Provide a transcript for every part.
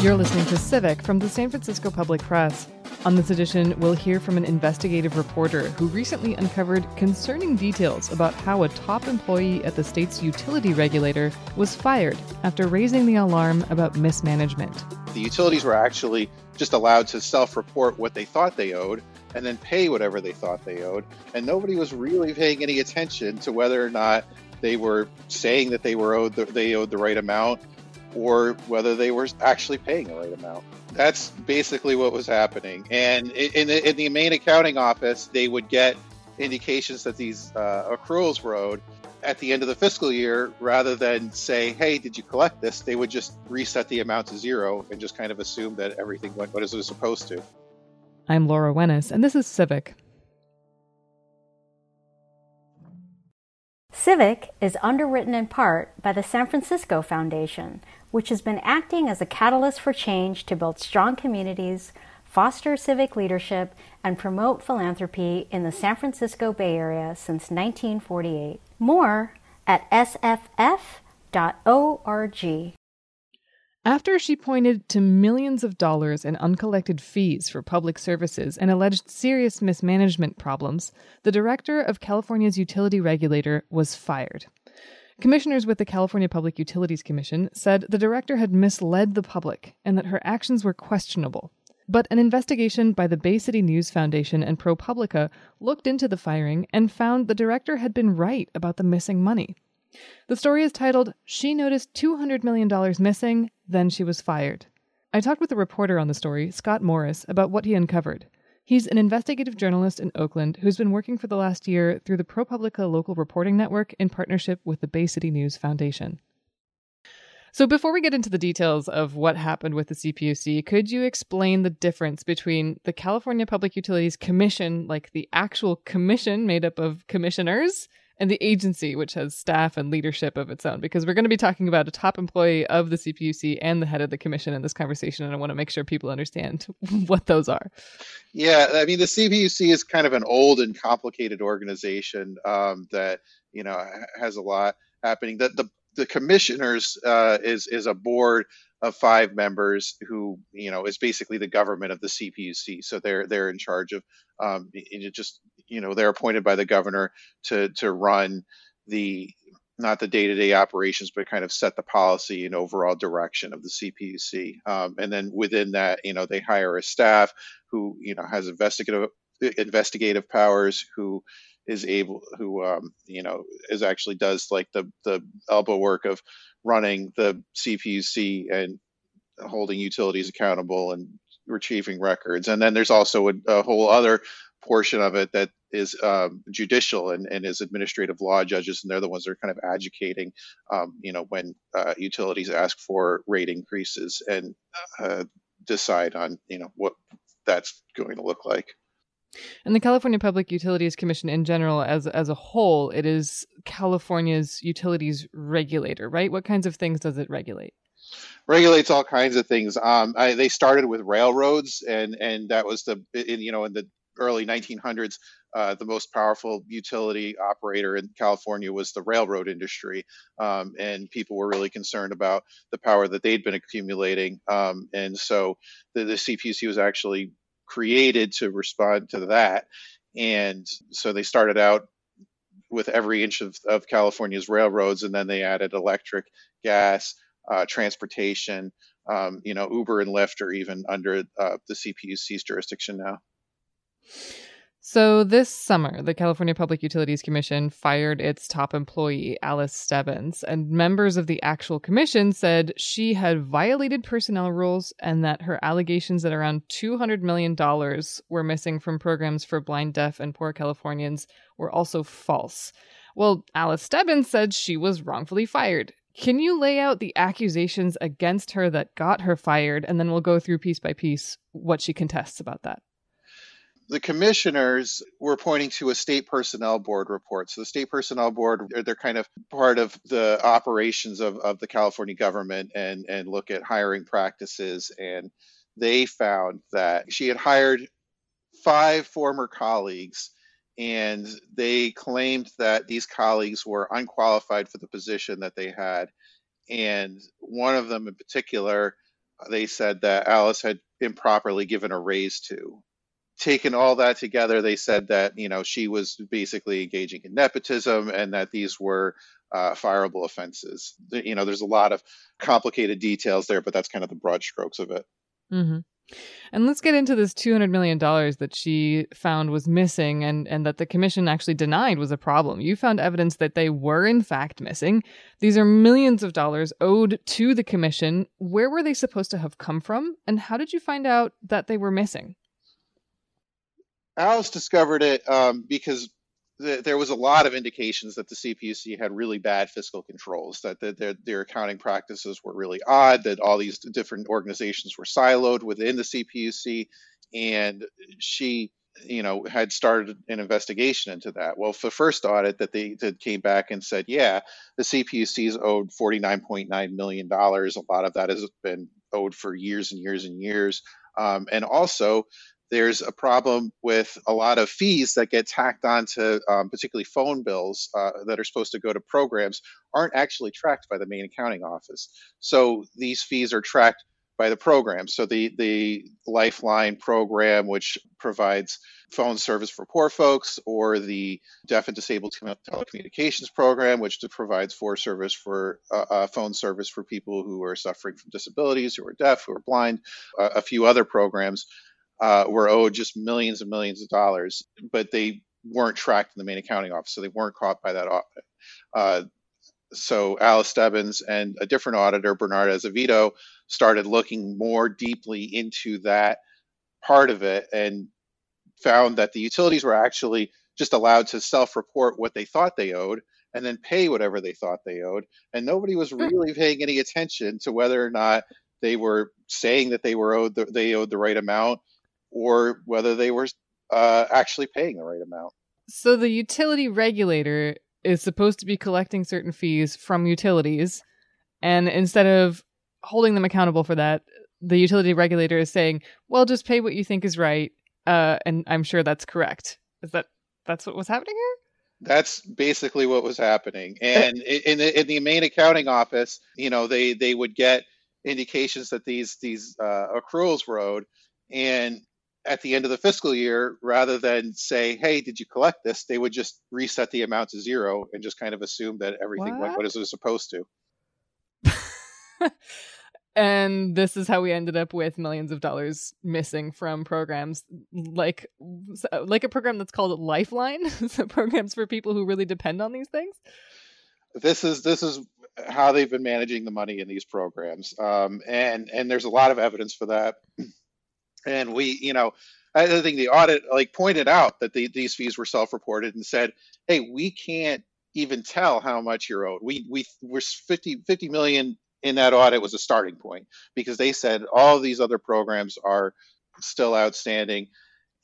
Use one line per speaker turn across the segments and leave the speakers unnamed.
You're listening to Civic from the San Francisco Public Press. On this edition, we'll hear from an investigative reporter who recently uncovered concerning details about how a top employee at the state's utility regulator was fired after raising the alarm about mismanagement.
The utilities were actually just allowed to self report what they thought they owed and then pay whatever they thought they owed. And nobody was really paying any attention to whether or not they were saying that they were owed the, they owed the right amount or whether they were actually paying the right amount. That's basically what was happening. And in the, in the main accounting office, they would get indications that these uh, accruals were owed at the end of the fiscal year rather than say, hey, did you collect this? They would just reset the amount to zero and just kind of assume that everything went what it was supposed to.
I'm Laura Wenus, and this is Civic.
Civic is underwritten in part by the San Francisco Foundation, which has been acting as a catalyst for change to build strong communities, foster civic leadership, and promote philanthropy in the San Francisco Bay Area since 1948. More at sff.org.
After she pointed to millions of dollars in uncollected fees for public services and alleged serious mismanagement problems, the director of California's utility regulator was fired. Commissioners with the California Public Utilities Commission said the director had misled the public and that her actions were questionable. But an investigation by the Bay City News Foundation and ProPublica looked into the firing and found the director had been right about the missing money. The story is titled, She Noticed $200 Million Missing, Then She Was Fired. I talked with a reporter on the story, Scott Morris, about what he uncovered. He's an investigative journalist in Oakland who's been working for the last year through the ProPublica local reporting network in partnership with the Bay City News Foundation. So, before we get into the details of what happened with the CPUC, could you explain the difference between the California Public Utilities Commission, like the actual commission made up of commissioners, and the agency, which has staff and leadership of its own, because we're going to be talking about a top employee of the CPUC and the head of the commission in this conversation, and I want to make sure people understand what those are.
Yeah, I mean, the CPUC is kind of an old and complicated organization um, that you know has a lot happening. That the, the commissioners uh, is is a board of five members who you know is basically the government of the CPUC. So they're they're in charge of um, just you know they're appointed by the governor to to run the not the day-to-day operations but kind of set the policy and overall direction of the cpuc um, and then within that you know they hire a staff who you know has investigative investigative powers who is able who um, you know is actually does like the the elbow work of running the cpuc and holding utilities accountable and retrieving records. And then there's also a, a whole other portion of it that is um, judicial and, and is administrative law judges, and they're the ones that are kind of adjudicating, um, you know, when uh, utilities ask for rate increases and uh, decide on, you know, what that's going to look like.
And the California Public Utilities Commission in general, as as a whole, it is California's utilities regulator, right? What kinds of things does it regulate?
regulates all kinds of things. Um, I, they started with railroads, and and that was the in, you know in the early 1900s, uh, the most powerful utility operator in California was the railroad industry, um, and people were really concerned about the power that they'd been accumulating. Um, and so the, the CPUC was actually created to respond to that. And so they started out with every inch of, of California's railroads, and then they added electric, gas, uh, transportation. Um, you know, Uber and Lyft are even under uh, the CPUC's jurisdiction now.
So, this summer, the California Public Utilities Commission fired its top employee, Alice Stebbins, and members of the actual commission said she had violated personnel rules and that her allegations that around $200 million were missing from programs for blind, deaf, and poor Californians were also false. Well, Alice Stebbins said she was wrongfully fired. Can you lay out the accusations against her that got her fired, and then we'll go through piece by piece what she contests about that?
The commissioners were pointing to a state personnel board report. So the state personnel board, they're kind of part of the operations of, of the California government and, and look at hiring practices. And they found that she had hired five former colleagues and they claimed that these colleagues were unqualified for the position that they had. And one of them in particular they said that Alice had improperly given a raise to. Taken all that together, they said that you know she was basically engaging in nepotism and that these were uh, fireable offenses. You know, there's a lot of complicated details there, but that's kind of the broad strokes of it.
Mm-hmm. And let's get into this $200 million that she found was missing and, and that the commission actually denied was a problem. You found evidence that they were, in fact, missing. These are millions of dollars owed to the commission. Where were they supposed to have come from? And how did you find out that they were missing?
Alice discovered it um, because there was a lot of indications that the CPUC had really bad fiscal controls, that the, their, their accounting practices were really odd, that all these different organizations were siloed within the CPUC, and she, you know, had started an investigation into that. Well, the first audit that they came back and said, yeah, the CPUC's owed $49.9 million. A lot of that has been owed for years and years and years. Um, and also, there's a problem with a lot of fees that get tacked onto um, particularly phone bills uh, that are supposed to go to programs aren't actually tracked by the main accounting office. So these fees are tracked by the program. So the the Lifeline program, which provides phone service for poor folks, or the Deaf and Disabled Telecommunications program, which provides for service for uh, uh, phone service for people who are suffering from disabilities, who are deaf, who are blind, uh, a few other programs uh, were owed just millions and millions of dollars, but they weren't tracked in the main accounting office, so they weren't caught by that audit. Uh, so Alice Stebbins and a different auditor, Bernard Azevedo, started looking more deeply into that part of it and found that the utilities were actually just allowed to self-report what they thought they owed and then pay whatever they thought they owed. And nobody was hmm. really paying any attention to whether or not they were saying that they were owed the, they owed the right amount or whether they were uh, actually paying the right amount.
So the utility regulator is supposed to be collecting certain fees from utilities, and instead of holding them accountable for that, the utility regulator is saying, "Well, just pay what you think is right," uh, and I'm sure that's correct. Is that that's what was happening here?
That's basically what was happening, and in the, in the main accounting office, you know, they they would get indications that these these uh, accruals were owed, and at the end of the fiscal year, rather than say, "Hey, did you collect this?" they would just reset the amount to zero and just kind of assume that everything what? went what it was supposed to.
and this is how we ended up with millions of dollars missing from programs like like a program that's called Lifeline, so programs for people who really depend on these things.
This is this is how they've been managing the money in these programs, um, and and there's a lot of evidence for that and we you know i think the audit like pointed out that the, these fees were self-reported and said hey we can't even tell how much you're owed. We we were 50 50 million in that audit was a starting point because they said all these other programs are still outstanding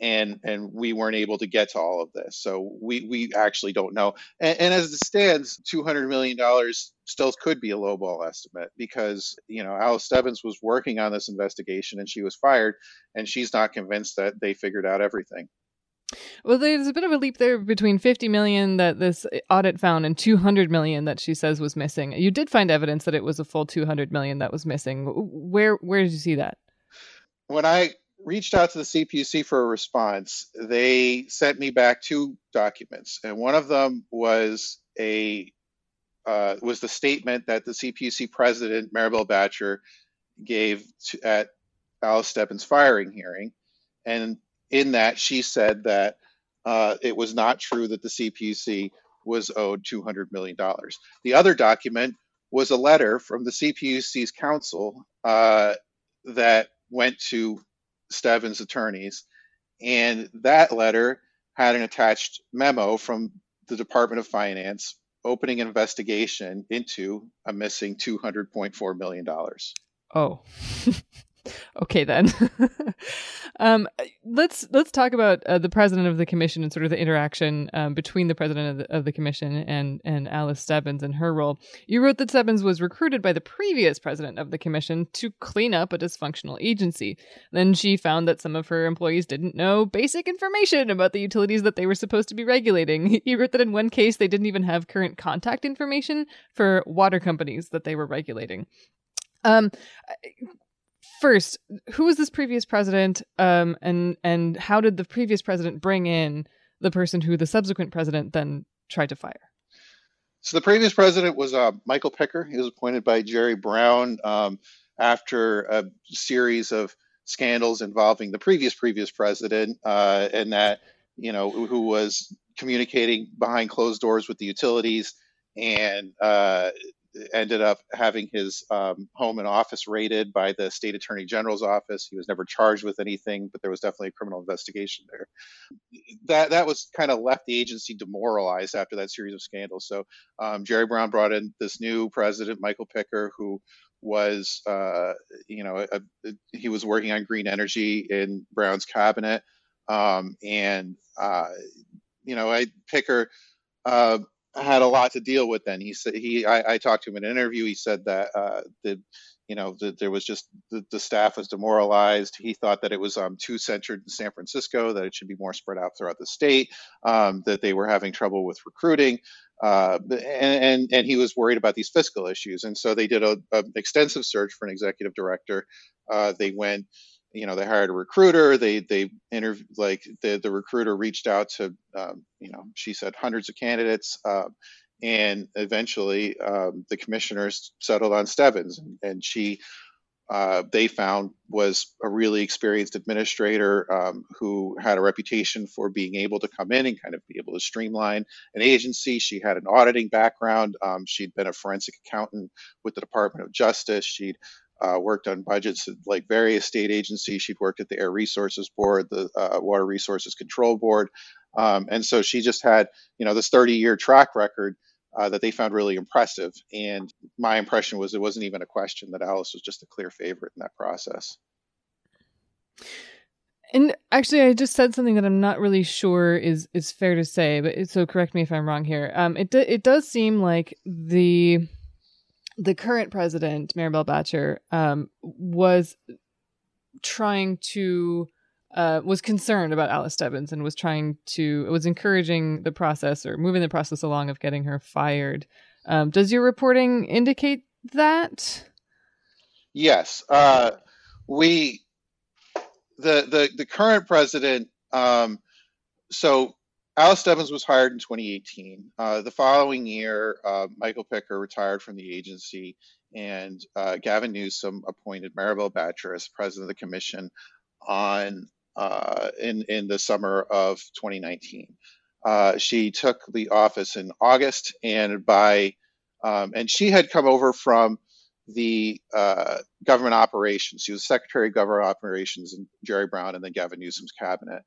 and and we weren't able to get to all of this so we we actually don't know and, and as it stands 200 million dollars still could be a lowball estimate because you know alice stebbins was working on this investigation and she was fired and she's not convinced that they figured out everything
well, there's a bit of a leap there between 50 million that this audit found and 200 million that she says was missing. You did find evidence that it was a full 200 million that was missing. Where where did you see that?
When I reached out to the CPUC for a response. They sent me back two documents, and one of them was a uh, was the statement that the CPUC president Marybel Batjer gave to, at Alice Stebbins' firing hearing, and in that she said that uh, it was not true that the CPUC was owed $200 million. The other document was a letter from the CPUC's counsel uh, that went to Stebbins' attorneys. And that letter had an attached memo from the Department of Finance opening an investigation into a missing $200.4 million.
Oh. okay then. um, let's let's talk about uh, the president of the commission and sort of the interaction um, between the president of the, of the, commission and and Alice Stebbins and her role. You wrote that Stebbins was recruited by the previous president of the commission to clean up a dysfunctional agency. Then she found that some of her employees didn't know basic information about the utilities that they were supposed to be regulating. You wrote that in one case they didn't even have current contact information for water companies that they were regulating. Um, first, who was this previous president, um, and and how did the previous president bring in the person who the subsequent president then tried to fire?
So the previous president was uh, Michael Picker. He was appointed by Jerry Brown um, after a series of scandals involving the previous previous president, uh, and that you know who was communicating behind closed doors with the utilities and uh, ended up having his um, home and office raided by the state attorney general's office. He was never charged with anything, but there was definitely a criminal investigation there. That that was kind of left the agency demoralized after that series of scandals. So um, Jerry Brown brought in this new president, Michael Picker, who was uh, you know a, a, he was working on green energy in Brown's cabinet, um, and uh, you know I Picker. Uh, had a lot to deal with then. He said he I, I talked to him in an interview. He said that uh, the you know the, there was just the, the, staff was demoralized. He thought that it was um, too centered in San Francisco, that it should be more spread out throughout the state, um, that they were having trouble with recruiting. Uh, and, and, and he was worried about these fiscal issues, and so they did an extensive search for an executive director. Uh, they went you know they hired a recruiter they they interviewed like the the recruiter reached out to um, you know she said hundreds of candidates uh, and eventually um, the commissioners settled on Stebbins and she uh, they found was a really experienced administrator um, who had a reputation for being able to come in and kind of be able to streamline an agency. She had an auditing background. Um, she'd been a forensic accountant with the Department of Justice. She'd uh, worked on budgets at like various state agencies. She'd worked at the Air Resources Board, the uh, Water Resources Control Board, um, and so she just had you know this 30-year track record uh, that they found really impressive. And my impression was it wasn't even a question that Alice was just a clear favorite in that process.
And actually, I just said something that I'm not really sure is is fair to say, but so correct me if I'm wrong here. Um, it do, it does seem like the the current president, Marybel Batjer, um, was trying to uh, was concerned about Alice Stebbins and was trying to was encouraging the process or moving the process along of getting her fired. Um, does your reporting indicate that?
Yes, uh, we the the the current president. Um, so Alice Stebbins was hired in 2018. Uh, the following year, uh, Michael Picker retired from the agency, and uh, Gavin Newsom appointed Marybel Batjer as president of the commission on uh, in in the summer of 2019. Uh, she took the office in August, and by um, and she had come over from the uh, government operations. She was secretary of government operations in Jerry Brown and then Gavin Newsom's cabinet.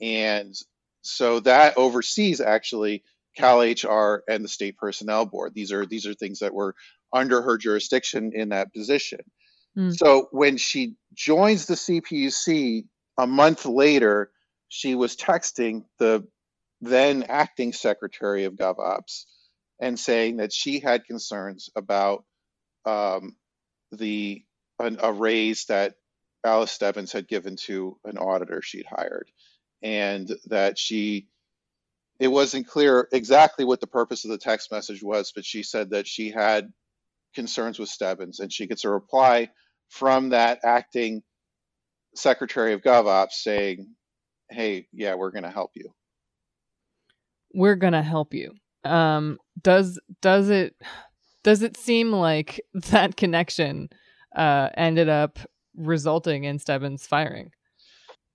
And so that oversees actually Cal HR and the state personnel board. These are these are things that were under her jurisdiction in that position. Mm. So when she joins the CPUC a month later, she was texting the then acting secretary of GovOps and saying that she had concerns about um, the an, a raise that Alice Stebbins had given to an auditor she'd hired and that she it wasn't clear exactly what the purpose of the text message was, but she said that she had concerns with Stebbins, and she gets a reply from that acting secretary of GovOps saying, "Hey, yeah, we're going to help you."
We're going to help you. Um, does does it does it seem like that connection uh, ended up resulting in Stebbins firing?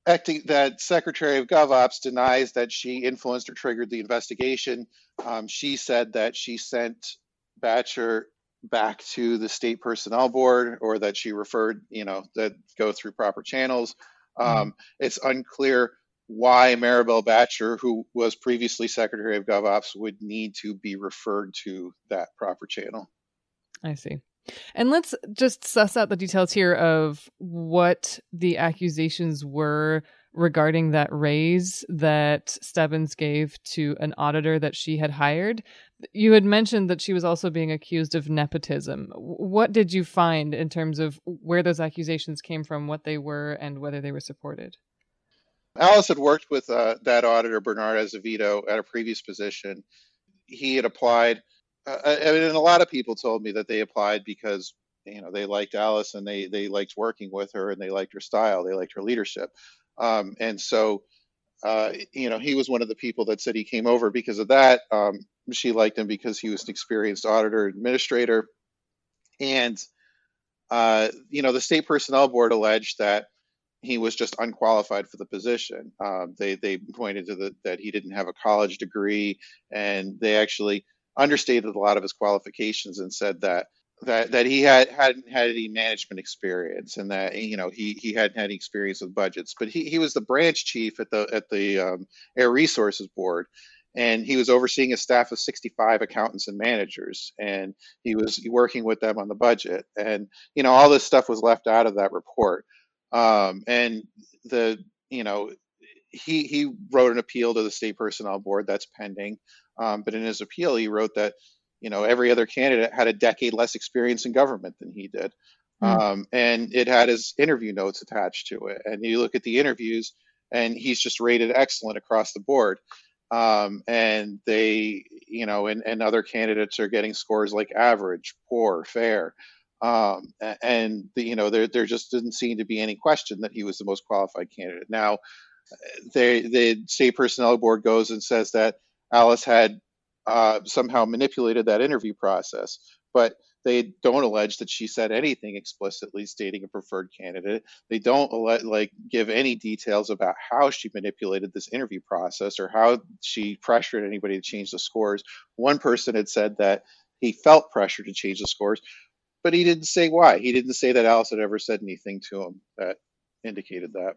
Acting that Secretary of GovOps denies that she influenced or triggered the investigation. Um, she said that she sent Batjer back to the state personnel board or that she referred, you know, that go through proper channels. Mm-hmm. Um, it's unclear why Marybel Batjer, who was previously Secretary of GovOps, would need to be referred to that proper channel.
I see. And let's just suss out the details here of what the accusations were regarding that raise that Stebbins gave to an auditor that she had hired. You had mentioned that she was also being accused of nepotism. What did you find in terms of where those accusations came from, what they were, and whether they were supported?
Alice had worked with uh, that auditor, Bernard Azevedo, at a previous position. He had applied uh, I mean, and a lot of people told me that they applied because you know they liked Alice and they they liked working with her and they liked her style, they liked her leadership, um, and so uh, you know he was one of the people that said he came over because of that. Um, she liked him because he was an experienced auditor administrator, and uh, you know the state personnel board alleged that he was just unqualified for the position. Um, they they pointed to the, that he didn't have a college degree, and they actually understated a lot of his qualifications and said that that that he had hadn't had any management experience and that you know he he hadn't had any experience with budgets. But he, he was the branch chief at the at the um, air resources board and he was overseeing a staff of 65 accountants and managers and he was working with them on the budget. And you know all this stuff was left out of that report. Um, and the you know he he wrote an appeal to the state personnel board that's pending um, but in his appeal he wrote that you know every other candidate had a decade less experience in government than he did. Mm. um, and it had his interview notes attached to it. And you look at the interviews and he's just rated excellent across the board. Um, and they you know and, and other candidates are getting scores like average poor fair. Um, and the, you know there there just didn't seem to be any question that he was the most qualified candidate. Now they the state personnel board goes and says that alice had uh, somehow manipulated that interview process. But they don't allege that she said anything explicitly stating a preferred candidate. They don't like give any details about how she manipulated this interview process or how she pressured anybody to change the scores. One person had said that he felt pressure to change the scores, but he didn't say why. He didn't say that Alice had ever said anything to him that indicated that.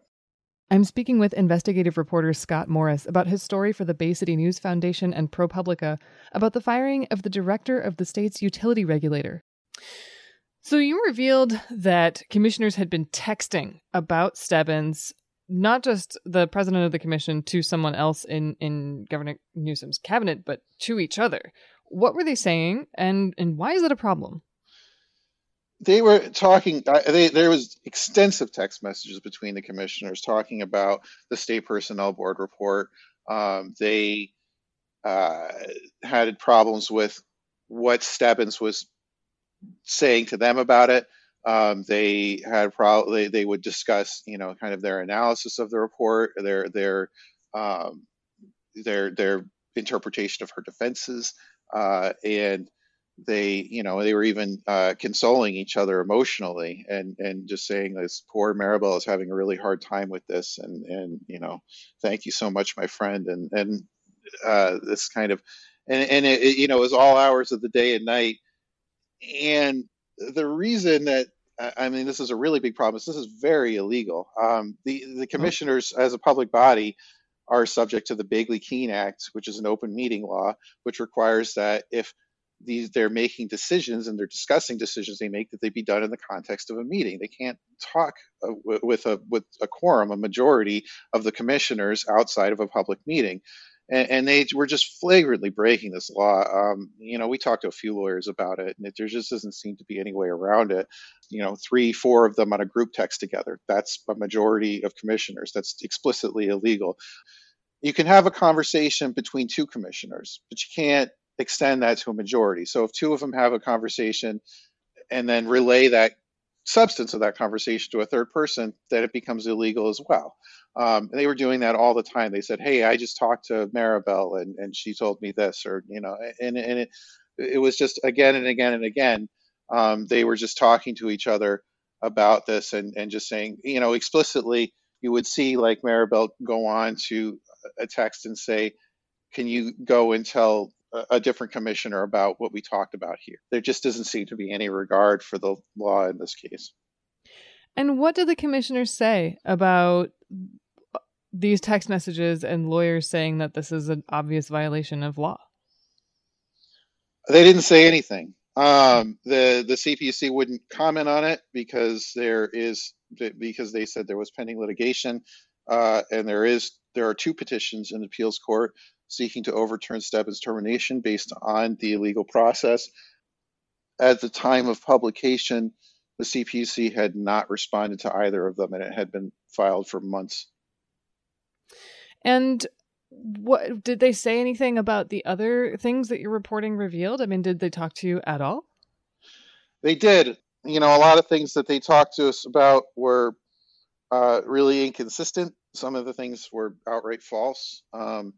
I'm speaking with investigative reporter Scott Morris about his story for the Bay City News Foundation and ProPublica about the firing of the director of the state's utility regulator. So, you revealed that commissioners had been texting about Stebbins, not just the president of the commission to someone else in, in Governor Newsom's cabinet, but to each other. What were they saying, and, and why is it a problem?
They were talking they, there was extensive text messages between the commissioners talking about the state personnel board report. Um, they uh, had problems with what stebbins was saying to them about it. Um, they had probably they, they would discuss you know kind of their analysis of the report their their um, their their interpretation of her defenses uh, and they you know they were even uh, consoling each other emotionally and and just saying this poor marybel is having a really hard time with this and and you know thank you so much my friend and and uh, this kind of and and it, it, you know it was all hours of the day and night and the reason that I mean, this is a really big problem. This is very illegal. Um, the the hmm. commissioners, as a public body, are subject to the Bagley-Keene Act, which is an open meeting law, which requires that if these they're making decisions and they're discussing decisions they make that they be done in the context of a meeting. They can't talk uh, with a with a quorum, a majority of the commissioners outside of a public meeting. And, and they were just flagrantly breaking this law. Um, you know, we talked to a few lawyers about it, and it, there just doesn't seem to be any way around it. You know, three, four of them on a group text together. That's a majority of commissioners. That's explicitly illegal you can have a conversation between two commissioners, but you can't extend that to a majority. So if two of them have a conversation and then relay that substance of that conversation to a third person, then it becomes illegal as well. Um, they were doing that all the time. They said, "Hey, I just talked to Marybel, and and she told me this," or you know, and and it it was just again and again and again. Um, they were just talking to each other about this and and just saying, you know, explicitly. You would see like Marybel go on to a text and say, "Can you go and tell a different commissioner about what we talked about here. There just doesn't seem to be any regard for the law in this case.
And what did the commissioners say about these text messages and lawyers saying that this is an obvious violation of law?
They didn't say anything. Um, the the CPUC wouldn't comment on it because there is because they said there was pending litigation, uh, and there is there are two petitions in the appeals court seeking to overturn Stebbins' termination based on the illegal process. At the time of publication, the CPC had not responded to either of them, and it had been filed for months.
And what did they say anything about the other things that your reporting revealed? I mean, did they talk to you at all?
They did. you know, a lot of things that they talked to us about were uh, really inconsistent. Some of the things were outright false. Um,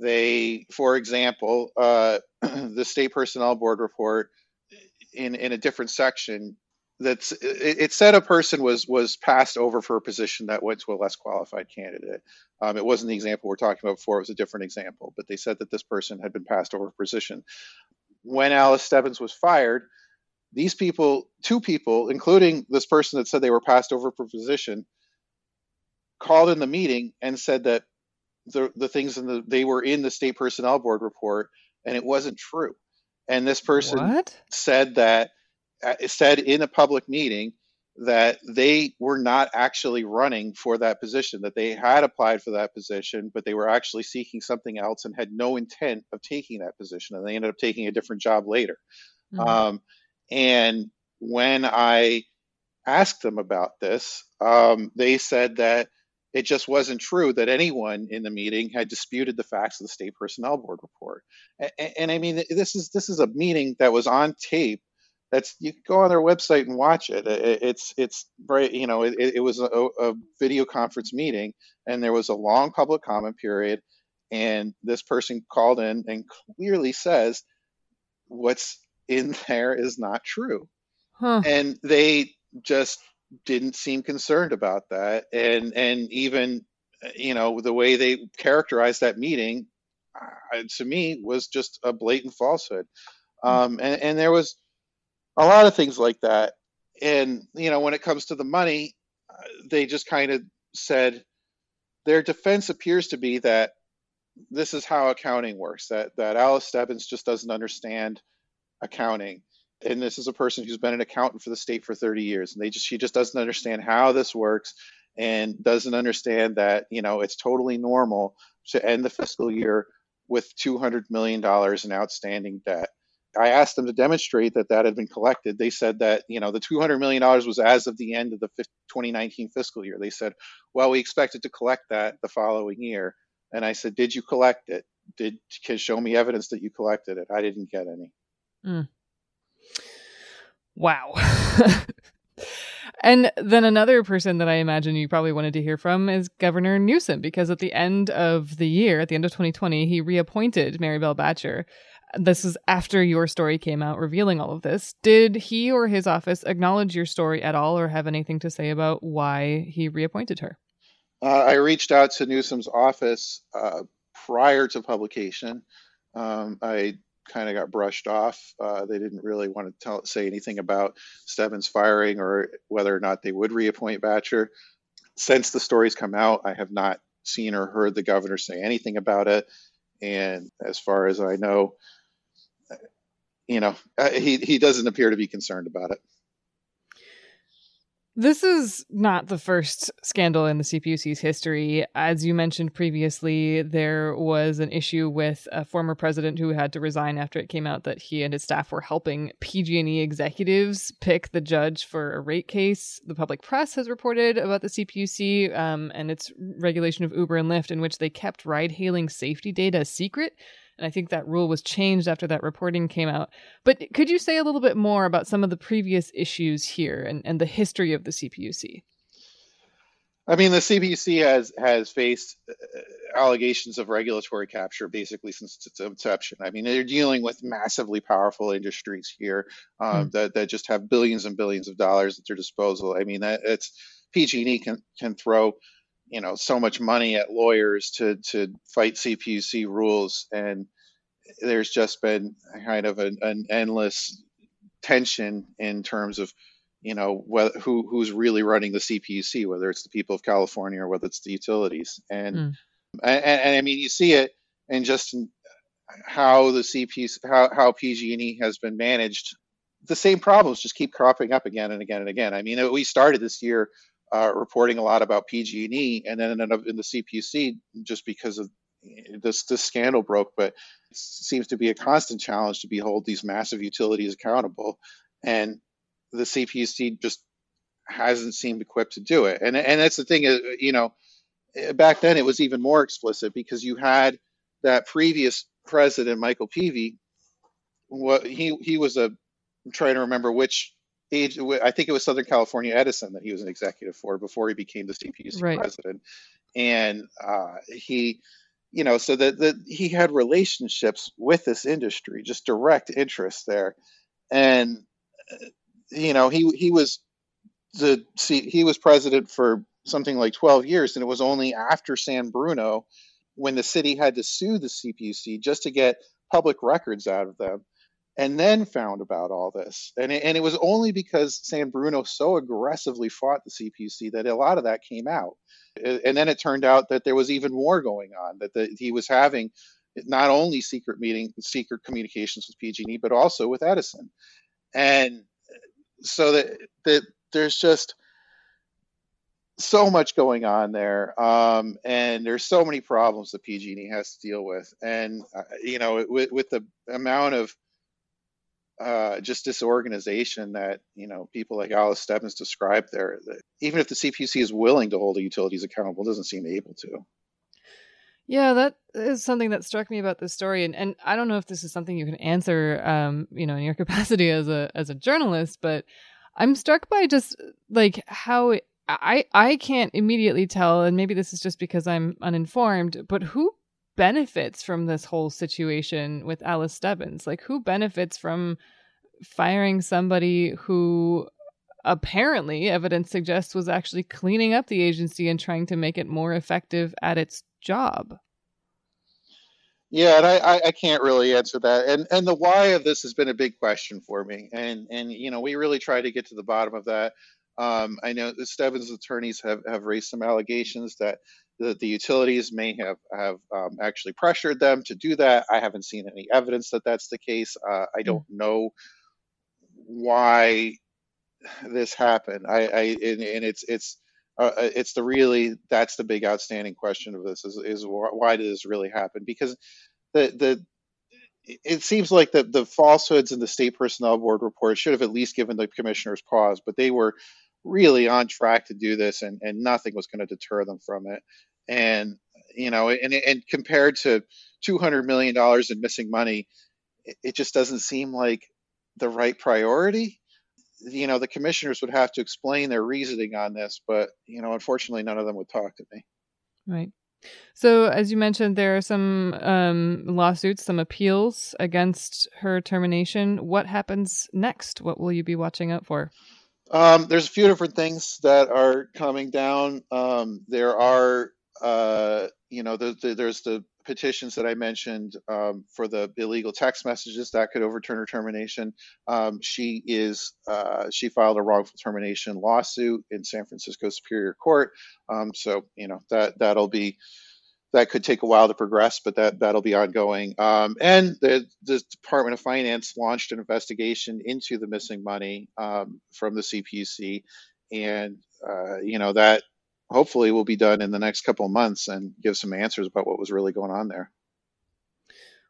they, for example, uh, the state personnel board report in in a different section that's it, it, said a person was was passed over for a position that went to a less qualified candidate. Um, it wasn't the example we're talking about before; it was a different example. But they said that this person had been passed over for position. When Alice Stebbins was fired, these people, two people, including this person that said they were passed over for position, called in the meeting and said that the the things in the they were in the state personnel board report and it wasn't true. And this person
what?
said that uh, said in a public meeting that they were not actually running for that position, that they had applied for that position, but they were actually seeking something else and had no intent of taking that position. And they ended up taking a different job later. Mm-hmm. Um, and when I asked them about this, um, they said that it just wasn't true that anyone in the meeting had disputed the facts of the state personnel board report. And, and I mean, this is this is a meeting that was on tape that's you can go on their website and watch it. It's it's very you know it, it was a, a, video conference meeting and there was a long public comment period, and this person called in and clearly says what's in there is not true, huh. and they just didn't seem concerned about that, and and even you know the way they characterized that meeting uh, to me was just a blatant falsehood. Hmm. Um, and, and there was a lot of things like that. And you know, when it comes to the money, uh, they just kind of said their defense appears to be that this is how accounting works. That that Alice Stebbins just doesn't understand accounting. And this is a person who's been an accountant for the state for 30 years, and they just she just doesn't understand how this works and doesn't understand that you know it's totally normal to end the fiscal year with 200 million dollars in outstanding debt I asked them to demonstrate that that had been collected. They said that you know the 200 million dollars was as of the end of the 2019 fiscal year. They said, well, we expected to collect that the following year. And I said, did you collect it? Did can show me evidence that you collected it? I didn't get any. Mm.
Wow. and then another person that I imagine you probably wanted to hear from is Governor Newsom, because at the end of the year, at the end of 2020, he reappointed Marybel Batjer this is after your story came out revealing all of this. Did he or his office acknowledge your story at all or have anything to say about why he reappointed her?
Uh, I reached out to Newsom's office uh, prior to publication. Um, I kind of got brushed off. Uh, they didn't really want to tell, say anything about Stebbins firing or whether or not they would reappoint Batjer. Since the stories come out, I have not seen or heard the governor say anything about it. And as far as I know, you know, uh, he he doesn't appear to be concerned about it.
This is not the first scandal in the CPUC's history. As you mentioned previously, there was an issue with a former president who had to resign after it came out that he and his staff were helping PG&E executives pick the judge for a rate case. The public press has reported about the CPUC um, and its regulation of Uber and Lyft, in which they kept ride-hailing safety data secret and I think that rule was changed after that reporting came out. But could you say a little bit more about some of the previous issues here and, and the history of the CPUC?
I mean, the CPUC has has faced uh, allegations of regulatory capture basically since its inception. I mean, they're dealing with massively powerful industries here um, mm. that that just have billions and billions of dollars at their disposal. I mean, that it's PG&E can can throw you know so much money at lawyers to to fight CPUC rules, and there's just been kind of an, an endless tension in terms of you know whether, who who's really running the CPUC, whether it's the people of California or whether it's the utilities, and mm. and, and, I mean you see it in just how the CPUC how how PG&E has been managed. The same problems just keep cropping up again and again and again. I mean, we started this year uh, reporting a lot about PG&E, and then up in the CPC just because of this this scandal broke. But it seems to be a constant challenge to be hold these massive utilities accountable, and the CPC just hasn't seemed equipped to do it. And and that's the thing, uh, you know, back then it was even more explicit because you had that previous president, Michael Peevey. What he he was a I'm trying to remember which age, I think it was Southern California Edison that he was an executive for before he became the CPUC right. president, and uh, he, you know, so that that he had relationships with this industry, just direct interest there, and uh, you know, he he was the see he was president for something like 12 years and it was only after san bruno when the city had to sue the cpuc just to get public records out of them and then found about all this. And it, and it was only because san bruno so aggressively fought the CPC that a lot of that came out. And then it turned out that there was even more going on that the, he was having not only secret meeting secret communications with pg&e but also with edison. And so that that there's just so much going on there, um, and there's so many problems that PG&E has to deal with, and uh, you know, with, with the amount of uh, just disorganization that you know people like Alice Stebbins described there, even if the CPUC is willing to hold the utilities accountable, doesn't seem able to.
Yeah, that is something that struck me about this story, and, and I don't know if this is something you can answer, um, you know, in your capacity as a as a journalist, but I'm struck by just like how it, I I can't immediately tell, and maybe this is just because I'm uninformed, but who benefits from this whole situation with Alice Stebbins? Like, who benefits from firing somebody who apparently evidence suggests was actually cleaning up the agency and trying to make it more effective at its job?
Yeah, and I, I can't really answer that. And and the why of this has been a big question for me. And and you know, we really try to get to the bottom of that. Um, I know the Stebbins attorneys have, have raised some allegations that the, the utilities may have have um, actually pressured them to do that. I haven't seen any evidence that that's the case. Uh, I don't know why this happened. I, I and, and it's it's uh, it's the really that's the big outstanding question of this is is why did this really happen? Because the the it seems like the the falsehoods in the state personnel board report should have at least given the commissioners pause, but they were really on track to do this, and and nothing was going to deter them from it. And you know, and and compared to two hundred million dollars in missing money, it, it just doesn't seem like the right priority. You know the commissioners would have to explain their reasoning on this but you know unfortunately none of them would talk to me.
Right. So as you mentioned there are some um, lawsuits some appeals against her termination. What happens next? What will you be watching out for?
Um, there's a few different things that are coming down. Um, there are uh, you know the, the, there's the petitions that I mentioned um, for the illegal text messages that could overturn her termination. Um, she is uh, she filed a wrongful termination lawsuit in San Francisco Superior Court. Um, so you know that that'll be that could take a while to progress, but that that'll be ongoing. Um, and the, the Department of Finance launched an investigation into the missing money um, from the CPUC, and uh, you know that hopefully will be done in the next couple of months and give some answers about what was really going on there.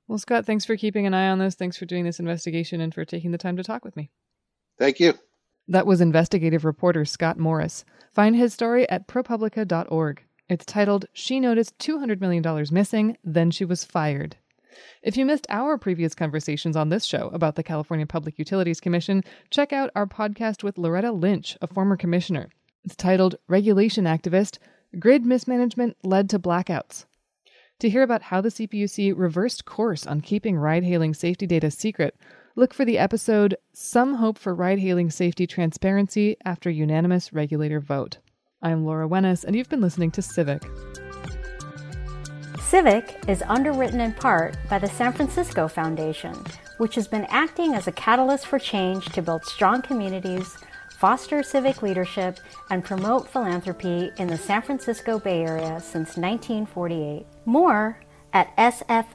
Well, Scott, thanks for keeping an eye on this. Thanks for doing this investigation and for taking the time to talk with me.
Thank you.
That was investigative reporter Scott Morris. Find his story at propublica.org. It's titled She Noticed $200 Million Missing, Then She Was Fired. If you missed our previous conversations on this show about the California Public Utilities Commission, check out our podcast with Loretta Lynch, a former commissioner. It's titled Regulation Activist Grid Mismanagement Led to Blackouts. To hear about how the CPUC reversed course on keeping ride hailing safety data secret, look for the episode Some Hope for Ride Hailing Safety Transparency After Unanimous Regulator Vote. I'm Laura Wenus, and you've been listening to Civic.
Civic is underwritten in part by the San Francisco Foundation, which has been acting as a catalyst for change to build strong communities foster civic leadership, and promote philanthropy in the San Francisco Bay Area since 1948. More at sff.org.